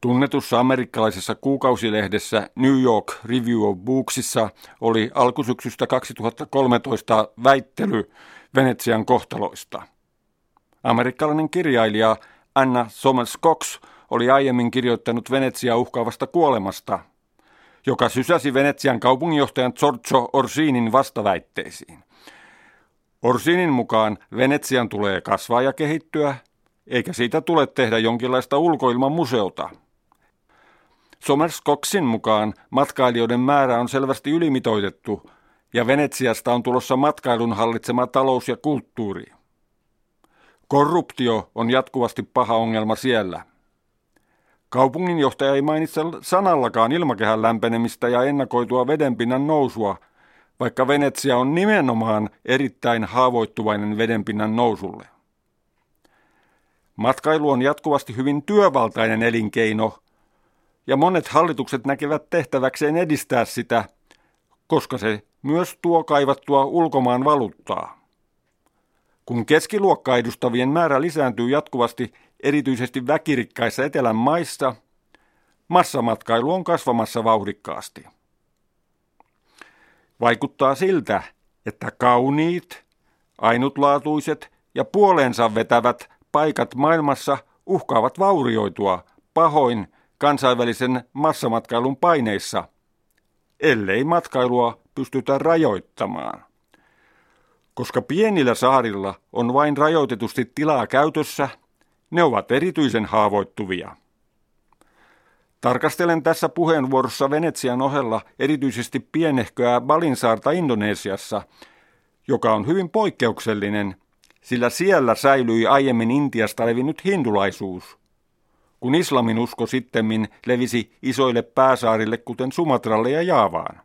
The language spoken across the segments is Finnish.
Tunnetussa amerikkalaisessa kuukausilehdessä New York Review of Booksissa oli alkusyksystä 2013 väittely Venetsian kohtaloista. Amerikkalainen kirjailija Anna Somers Cox oli aiemmin kirjoittanut Venetsia uhkaavasta kuolemasta, joka sysäsi Venetsian kaupunginjohtajan Giorgio Orsinin vastaväitteisiin. Orsinin mukaan Venetsian tulee kasvaa ja kehittyä, eikä siitä tule tehdä jonkinlaista ulkoilmamuseota. Somers Coxin mukaan matkailijoiden määrä on selvästi ylimitoitettu ja Venetsiasta on tulossa matkailun hallitsema talous ja kulttuuri. Korruptio on jatkuvasti paha ongelma siellä. Kaupunginjohtaja ei mainitse sanallakaan ilmakehän lämpenemistä ja ennakoitua vedenpinnan nousua, vaikka Venetsia on nimenomaan erittäin haavoittuvainen vedenpinnan nousulle. Matkailu on jatkuvasti hyvin työvaltainen elinkeino, ja monet hallitukset näkevät tehtäväkseen edistää sitä, koska se myös tuo kaivattua ulkomaan valuuttaa. Kun keskiluokkaa edustavien määrä lisääntyy jatkuvasti erityisesti väkirikkaissa etelän maissa, massamatkailu on kasvamassa vauhdikkaasti. Vaikuttaa siltä, että kauniit, ainutlaatuiset ja puoleensa vetävät paikat maailmassa uhkaavat vaurioitua pahoin kansainvälisen massamatkailun paineissa, ellei matkailua pystytä rajoittamaan. Koska pienillä saarilla on vain rajoitetusti tilaa käytössä, ne ovat erityisen haavoittuvia. Tarkastelen tässä puheenvuorossa Venetsian ohella erityisesti pienehköä Balinsaarta Indonesiassa, joka on hyvin poikkeuksellinen, sillä siellä säilyi aiemmin Intiasta levinnyt hindulaisuus, kun islamin usko sittemmin levisi isoille pääsaarille kuten Sumatralle ja Jaavaan.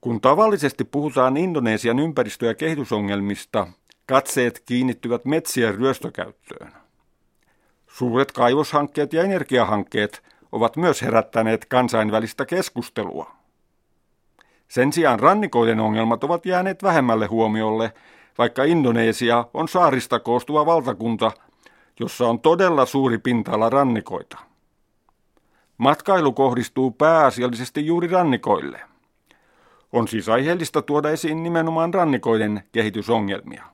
Kun tavallisesti puhutaan Indonesian ympäristö- ja kehitysongelmista, katseet kiinnittyvät metsien ryöstökäyttöön. Suuret kaivoshankkeet ja energiahankkeet ovat myös herättäneet kansainvälistä keskustelua. Sen sijaan rannikoiden ongelmat ovat jääneet vähemmälle huomiolle, vaikka Indonesia on saarista koostuva valtakunta, jossa on todella suuri pinta-ala rannikoita. Matkailu kohdistuu pääasiallisesti juuri rannikoille. On siis aiheellista tuoda esiin nimenomaan rannikoiden kehitysongelmia.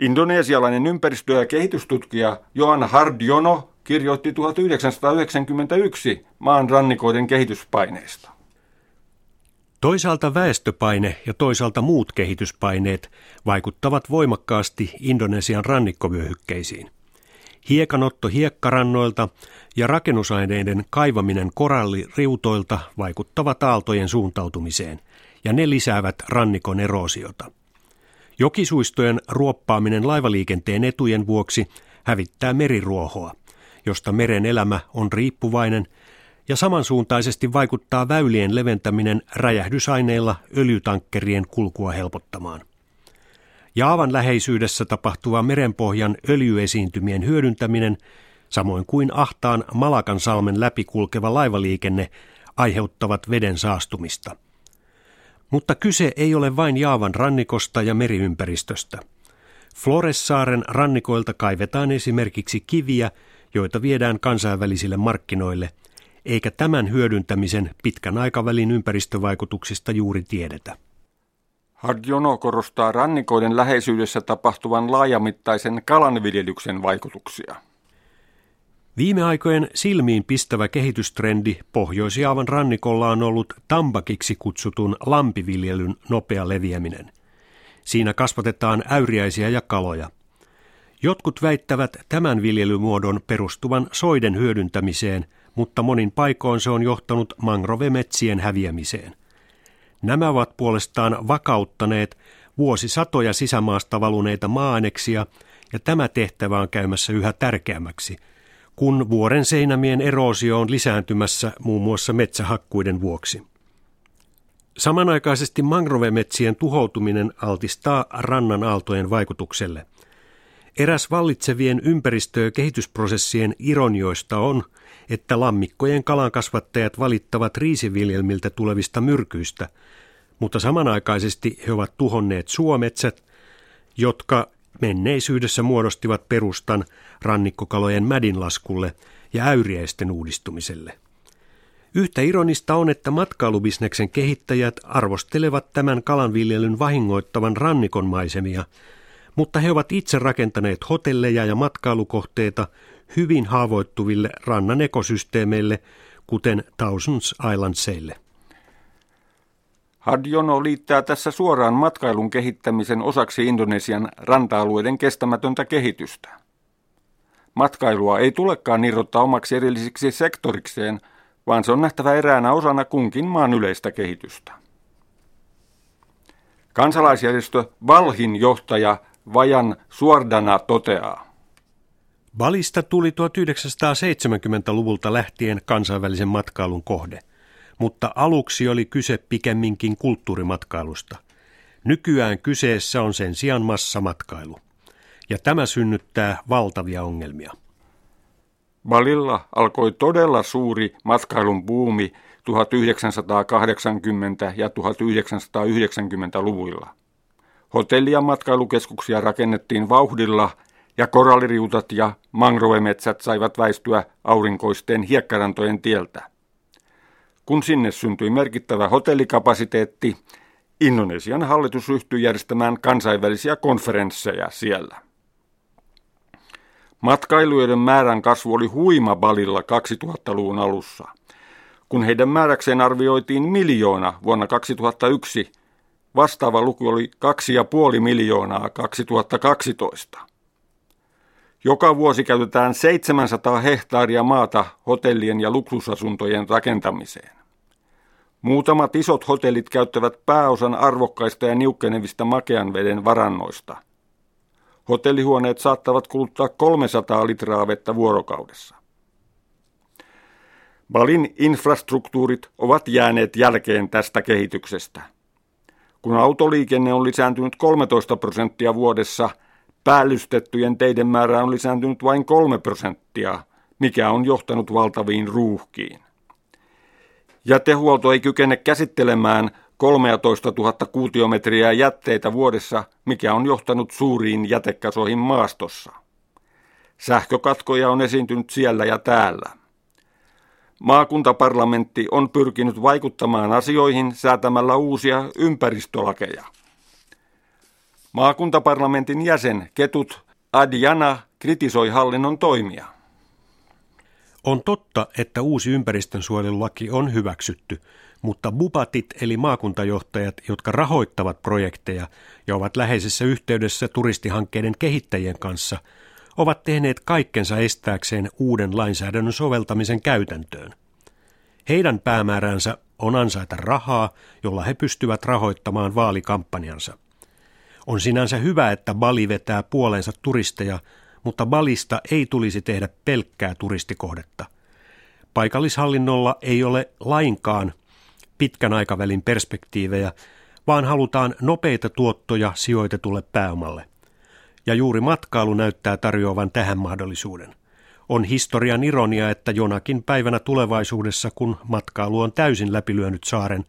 Indonesialainen ympäristö- ja kehitystutkija Johan Hardiono kirjoitti 1991 maan rannikoiden kehityspaineista. Toisaalta väestöpaine ja toisaalta muut kehityspaineet vaikuttavat voimakkaasti Indonesian rannikkovyöhykkeisiin. Hiekanotto hiekkarannoilta ja rakennusaineiden kaivaminen koralliriutoilta vaikuttavat aaltojen suuntautumiseen, ja ne lisäävät rannikon eroosiota. Jokisuistojen ruoppaaminen laivaliikenteen etujen vuoksi hävittää meriruohoa, josta meren elämä on riippuvainen, ja samansuuntaisesti vaikuttaa väylien leventäminen räjähdysaineilla öljytankkerien kulkua helpottamaan. Jaavan läheisyydessä tapahtuva merenpohjan öljyesiintymien hyödyntäminen, samoin kuin ahtaan Malakan salmen läpi kulkeva laivaliikenne, aiheuttavat veden saastumista – mutta kyse ei ole vain Jaavan rannikosta ja meriympäristöstä. Floressaaren rannikoilta kaivetaan esimerkiksi kiviä, joita viedään kansainvälisille markkinoille, eikä tämän hyödyntämisen pitkän aikavälin ympäristövaikutuksista juuri tiedetä. Hardjono korostaa rannikoiden läheisyydessä tapahtuvan laajamittaisen kalanviljelyksen vaikutuksia. Viime aikojen silmiin pistävä kehitystrendi Pohjois-Jaavan rannikolla on ollut tambakiksi kutsutun lampiviljelyn nopea leviäminen. Siinä kasvatetaan äyriäisiä ja kaloja. Jotkut väittävät tämän viljelymuodon perustuvan soiden hyödyntämiseen, mutta monin paikoin se on johtanut mangrovemetsien häviämiseen. Nämä ovat puolestaan vakauttaneet vuosisatoja sisämaasta valuneita maaneksia, ja tämä tehtävä on käymässä yhä tärkeämmäksi – kun vuoren seinämien eroosio on lisääntymässä muun muassa metsähakkuiden vuoksi. Samanaikaisesti mangrovemetsien tuhoutuminen altistaa rannan aaltojen vaikutukselle. Eräs vallitsevien ympäristö- ja kehitysprosessien ironioista on, että lammikkojen kalankasvattajat valittavat riisiviljelmiltä tulevista myrkyistä, mutta samanaikaisesti he ovat tuhonneet suometsät, jotka menneisyydessä muodostivat perustan rannikkokalojen mädinlaskulle ja äyriäisten uudistumiselle. Yhtä ironista on, että matkailubisneksen kehittäjät arvostelevat tämän kalanviljelyn vahingoittavan rannikon maisemia, mutta he ovat itse rakentaneet hotelleja ja matkailukohteita hyvin haavoittuville rannan ekosysteemeille, kuten Thousands Islandseille. Hadjono liittää tässä suoraan matkailun kehittämisen osaksi Indonesian ranta-alueiden kestämätöntä kehitystä. Matkailua ei tulekaan irrottaa omaksi erilliseksi sektorikseen, vaan se on nähtävä eräänä osana kunkin maan yleistä kehitystä. Kansalaisjärjestö Valhin johtaja Vajan Suordana toteaa. Balista tuli 1970-luvulta lähtien kansainvälisen matkailun kohde – mutta aluksi oli kyse pikemminkin kulttuurimatkailusta. Nykyään kyseessä on sen sijaan massamatkailu. Ja tämä synnyttää valtavia ongelmia. Balilla alkoi todella suuri matkailun buumi 1980- ja 1990-luvuilla. Hotelli- ja matkailukeskuksia rakennettiin vauhdilla ja koralliriutat ja mangrovemetsät saivat väistyä aurinkoisten hiekkarantojen tieltä. Kun sinne syntyi merkittävä hotellikapasiteetti, Indonesian hallitus ryhtyi järjestämään kansainvälisiä konferensseja siellä. Matkailijoiden määrän kasvu oli huima Balilla 2000-luvun alussa. Kun heidän määräkseen arvioitiin miljoona vuonna 2001, vastaava luku oli 2,5 miljoonaa 2012. Joka vuosi käytetään 700 hehtaaria maata hotellien ja luksusasuntojen rakentamiseen. Muutamat isot hotellit käyttävät pääosan arvokkaista ja niukkenevista makean veden varannoista. Hotellihuoneet saattavat kuluttaa 300 litraa vettä vuorokaudessa. Balin infrastruktuurit ovat jääneet jälkeen tästä kehityksestä. Kun autoliikenne on lisääntynyt 13 prosenttia vuodessa – Päällystettyjen teiden määrä on lisääntynyt vain kolme prosenttia, mikä on johtanut valtaviin ruuhkiin. Jätehuolto ei kykene käsittelemään 13 000 kuutiometriä jätteitä vuodessa, mikä on johtanut suuriin jätekasoihin maastossa. Sähkökatkoja on esiintynyt siellä ja täällä. Maakuntaparlamentti on pyrkinyt vaikuttamaan asioihin säätämällä uusia ympäristölakeja. Maakuntaparlamentin jäsen Ketut Adjana kritisoi hallinnon toimia. On totta, että uusi ympäristönsuojelulaki on hyväksytty, mutta bupatit eli maakuntajohtajat, jotka rahoittavat projekteja ja ovat läheisessä yhteydessä turistihankkeiden kehittäjien kanssa, ovat tehneet kaikkensa estääkseen uuden lainsäädännön soveltamisen käytäntöön. Heidän päämääränsä on ansaita rahaa, jolla he pystyvät rahoittamaan vaalikampanjansa. On sinänsä hyvä, että Bali vetää puoleensa turisteja, mutta Balista ei tulisi tehdä pelkkää turistikohdetta. Paikallishallinnolla ei ole lainkaan pitkän aikavälin perspektiivejä, vaan halutaan nopeita tuottoja sijoitetulle pääomalle. Ja juuri matkailu näyttää tarjoavan tähän mahdollisuuden. On historian ironia, että jonakin päivänä tulevaisuudessa, kun matkailu on täysin läpilyönyt saaren,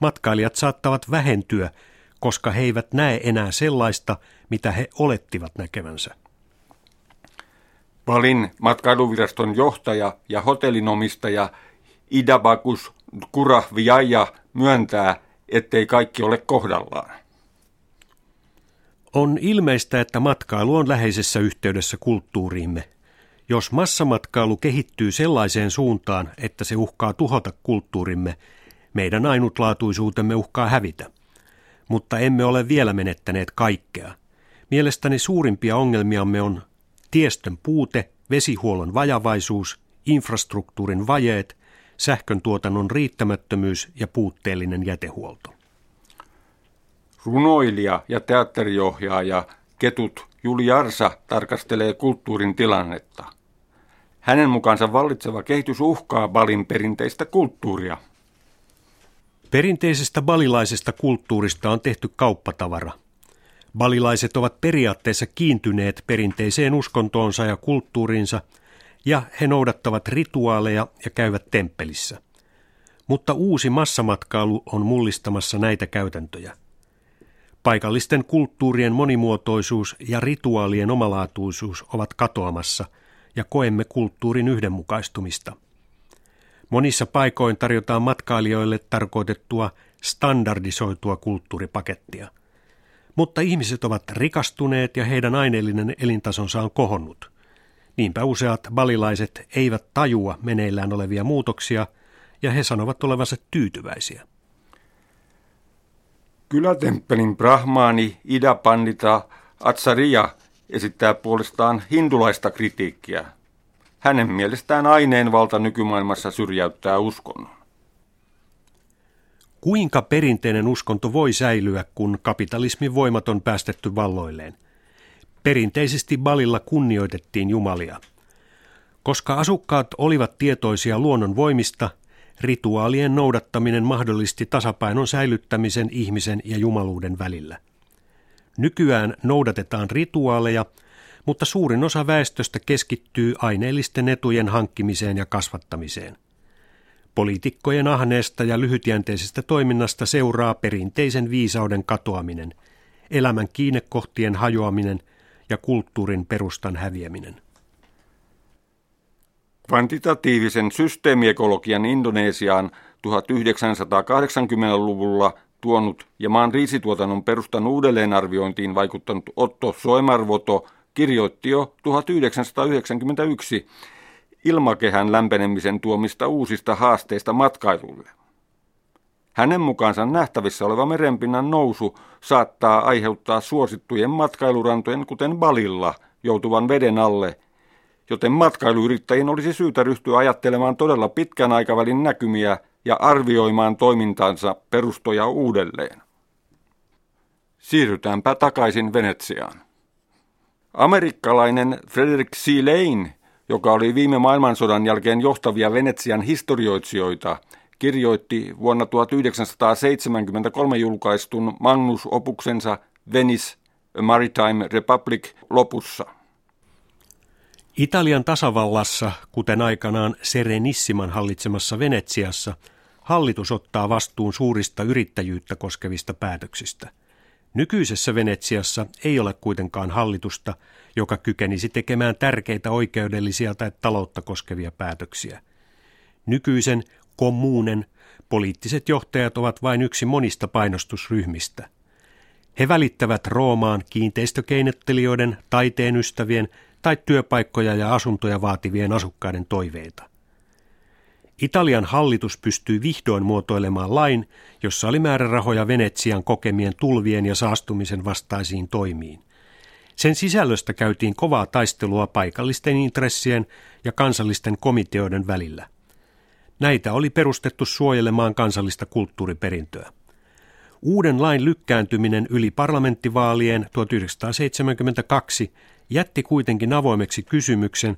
matkailijat saattavat vähentyä – koska he eivät näe enää sellaista, mitä he olettivat näkevänsä. Valin matkailuviraston johtaja ja hotellinomistaja Idabakus Kurahviaja myöntää, ettei kaikki ole kohdallaan. On ilmeistä, että matkailu on läheisessä yhteydessä kulttuuriimme. Jos massamatkailu kehittyy sellaiseen suuntaan, että se uhkaa tuhota kulttuurimme, meidän ainutlaatuisuutemme uhkaa hävitä mutta emme ole vielä menettäneet kaikkea. Mielestäni suurimpia ongelmiamme on tiestön puute, vesihuollon vajavaisuus, infrastruktuurin vajeet, sähkön tuotannon riittämättömyys ja puutteellinen jätehuolto. Runoilija ja teatteriohjaaja Ketut Juli Arsa tarkastelee kulttuurin tilannetta. Hänen mukaansa vallitseva kehitys uhkaa Balin perinteistä kulttuuria. Perinteisestä balilaisesta kulttuurista on tehty kauppatavara. Balilaiset ovat periaatteessa kiintyneet perinteiseen uskontoonsa ja kulttuuriinsa, ja he noudattavat rituaaleja ja käyvät temppelissä. Mutta uusi massamatkailu on mullistamassa näitä käytäntöjä. Paikallisten kulttuurien monimuotoisuus ja rituaalien omalaatuisuus ovat katoamassa ja koemme kulttuurin yhdenmukaistumista. Monissa paikoin tarjotaan matkailijoille tarkoitettua standardisoitua kulttuuripakettia. Mutta ihmiset ovat rikastuneet ja heidän aineellinen elintasonsa on kohonnut. Niinpä useat balilaiset eivät tajua meneillään olevia muutoksia ja he sanovat olevansa tyytyväisiä. Kylätemppelin brahmaani Ida Pandita Atsaria esittää puolestaan hindulaista kritiikkiä. Hänen mielestään aineenvalta nykymaailmassa syrjäyttää uskonnon. Kuinka perinteinen uskonto voi säilyä, kun kapitalismin voimat on päästetty valloilleen? Perinteisesti Balilla kunnioitettiin jumalia. Koska asukkaat olivat tietoisia luonnon voimista, rituaalien noudattaminen mahdollisti tasapainon säilyttämisen ihmisen ja jumaluuden välillä. Nykyään noudatetaan rituaaleja, mutta suurin osa väestöstä keskittyy aineellisten etujen hankkimiseen ja kasvattamiseen. Poliitikkojen ahneesta ja lyhytjänteisestä toiminnasta seuraa perinteisen viisauden katoaminen, elämän kiinnekohtien hajoaminen ja kulttuurin perustan häviäminen. Kvantitatiivisen systeemiekologian Indonesiaan 1980-luvulla tuonut ja maan riisituotannon perustan uudelleenarviointiin vaikuttanut Otto Soemarvoto kirjoitti jo 1991 ilmakehän lämpenemisen tuomista uusista haasteista matkailulle. Hänen mukaansa nähtävissä oleva merenpinnan nousu saattaa aiheuttaa suosittujen matkailurantojen, kuten Balilla, joutuvan veden alle, joten matkailuyrittäjien olisi syytä ryhtyä ajattelemaan todella pitkän aikavälin näkymiä ja arvioimaan toimintansa perustoja uudelleen. Siirrytäänpä takaisin Venetsiaan. Amerikkalainen Frederick C. Lane, joka oli viime maailmansodan jälkeen johtavia Venetsian historioitsijoita, kirjoitti vuonna 1973 julkaistun Magnus Opuksensa Venice, Maritime Republic lopussa. Italian tasavallassa, kuten aikanaan Serenissiman hallitsemassa Venetsiassa, hallitus ottaa vastuun suurista yrittäjyyttä koskevista päätöksistä. Nykyisessä Venetsiassa ei ole kuitenkaan hallitusta, joka kykenisi tekemään tärkeitä oikeudellisia tai taloutta koskevia päätöksiä. Nykyisen kommunen poliittiset johtajat ovat vain yksi monista painostusryhmistä. He välittävät Roomaan kiinteistökeinottelijoiden, taiteen ystävien tai työpaikkoja ja asuntoja vaativien asukkaiden toiveita. Italian hallitus pystyi vihdoin muotoilemaan lain, jossa oli määrärahoja Venetsian kokemien tulvien ja saastumisen vastaisiin toimiin. Sen sisällöstä käytiin kovaa taistelua paikallisten intressien ja kansallisten komiteoiden välillä. Näitä oli perustettu suojelemaan kansallista kulttuuriperintöä. Uuden lain lykkääntyminen yli parlamenttivaalien 1972 jätti kuitenkin avoimeksi kysymyksen,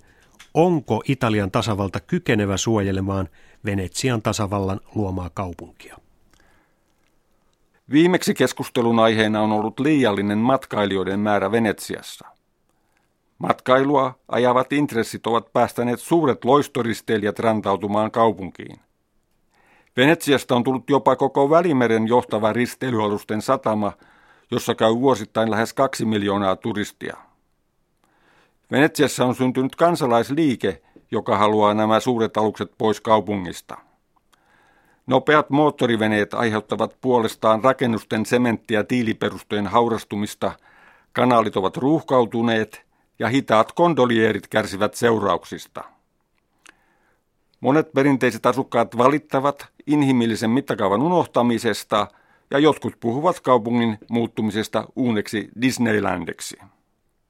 onko Italian tasavalta kykenevä suojelemaan Venetsian tasavallan luomaa kaupunkia. Viimeksi keskustelun aiheena on ollut liiallinen matkailijoiden määrä Venetsiassa. Matkailua ajavat intressit ovat päästäneet suuret loistoristeilijät rantautumaan kaupunkiin. Venetsiasta on tullut jopa koko Välimeren johtava risteilyalusten satama, jossa käy vuosittain lähes kaksi miljoonaa turistia. Venetsiassa on syntynyt kansalaisliike, joka haluaa nämä suuret alukset pois kaupungista. Nopeat moottoriveneet aiheuttavat puolestaan rakennusten sementti- ja tiiliperustojen haurastumista, kanaalit ovat ruuhkautuneet ja hitaat kondolierit kärsivät seurauksista. Monet perinteiset asukkaat valittavat inhimillisen mittakaavan unohtamisesta ja jotkut puhuvat kaupungin muuttumisesta uuneksi Disneylandiksi.